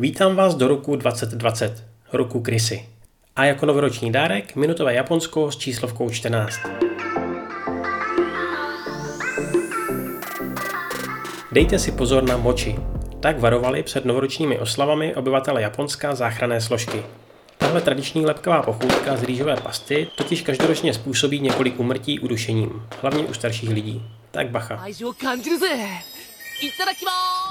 Vítám vás do roku 2020, roku Krysy. A jako novoroční dárek minutové Japonsko s číslovkou 14. Dejte si pozor na moči. Tak varovali před novoročními oslavami obyvatele Japonska záchranné složky. Tahle tradiční lepková pochůdka z rýžové pasty totiž každoročně způsobí několik umrtí udušením, hlavně u starších lidí. Tak bacha.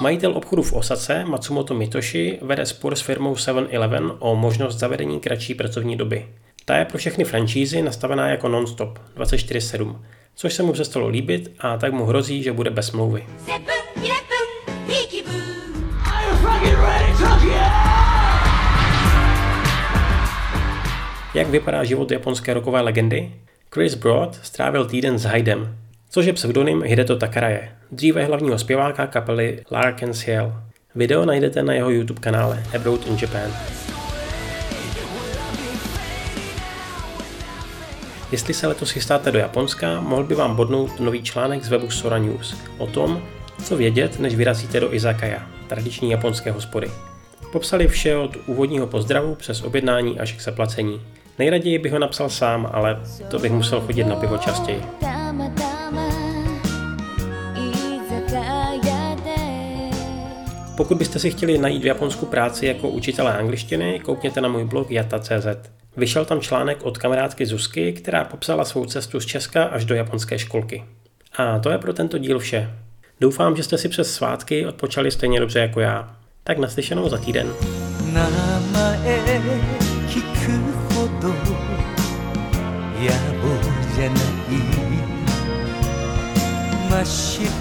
Majitel obchodu v Osace, Matsumoto Mitoshi, vede spor s firmou 7-Eleven o možnost zavedení kratší pracovní doby. Ta je pro všechny franšízy nastavená jako non-stop 24-7, což se mu přestalo líbit a tak mu hrozí, že bude bez smlouvy. Jak vypadá život japonské rokové legendy? Chris Broad strávil týden s Hydem, což je pseudonym Hideto Takaraje, dříve hlavního zpěváka kapely Larkin Ciel. Video najdete na jeho YouTube kanále Abroad in Japan. Jestli se letos chystáte do Japonska, mohl by vám bodnout nový článek z webu Sora News o tom, co vědět, než vyrazíte do Izakaya, tradiční japonské hospody. Popsali vše od úvodního pozdravu přes objednání až k zaplacení. Nejraději bych ho napsal sám, ale to bych musel chodit na pivo častěji. Pokud byste si chtěli najít v Japonsku práci jako učitelé angličtiny, koukněte na můj blog jata.cz. Vyšel tam článek od kamarádky Zuzky, která popsala svou cestu z Česka až do japonské školky. A to je pro tento díl vše. Doufám, že jste si přes svátky odpočali stejně dobře jako já. Tak naslyšenou za týden. 野暮じゃない真っ白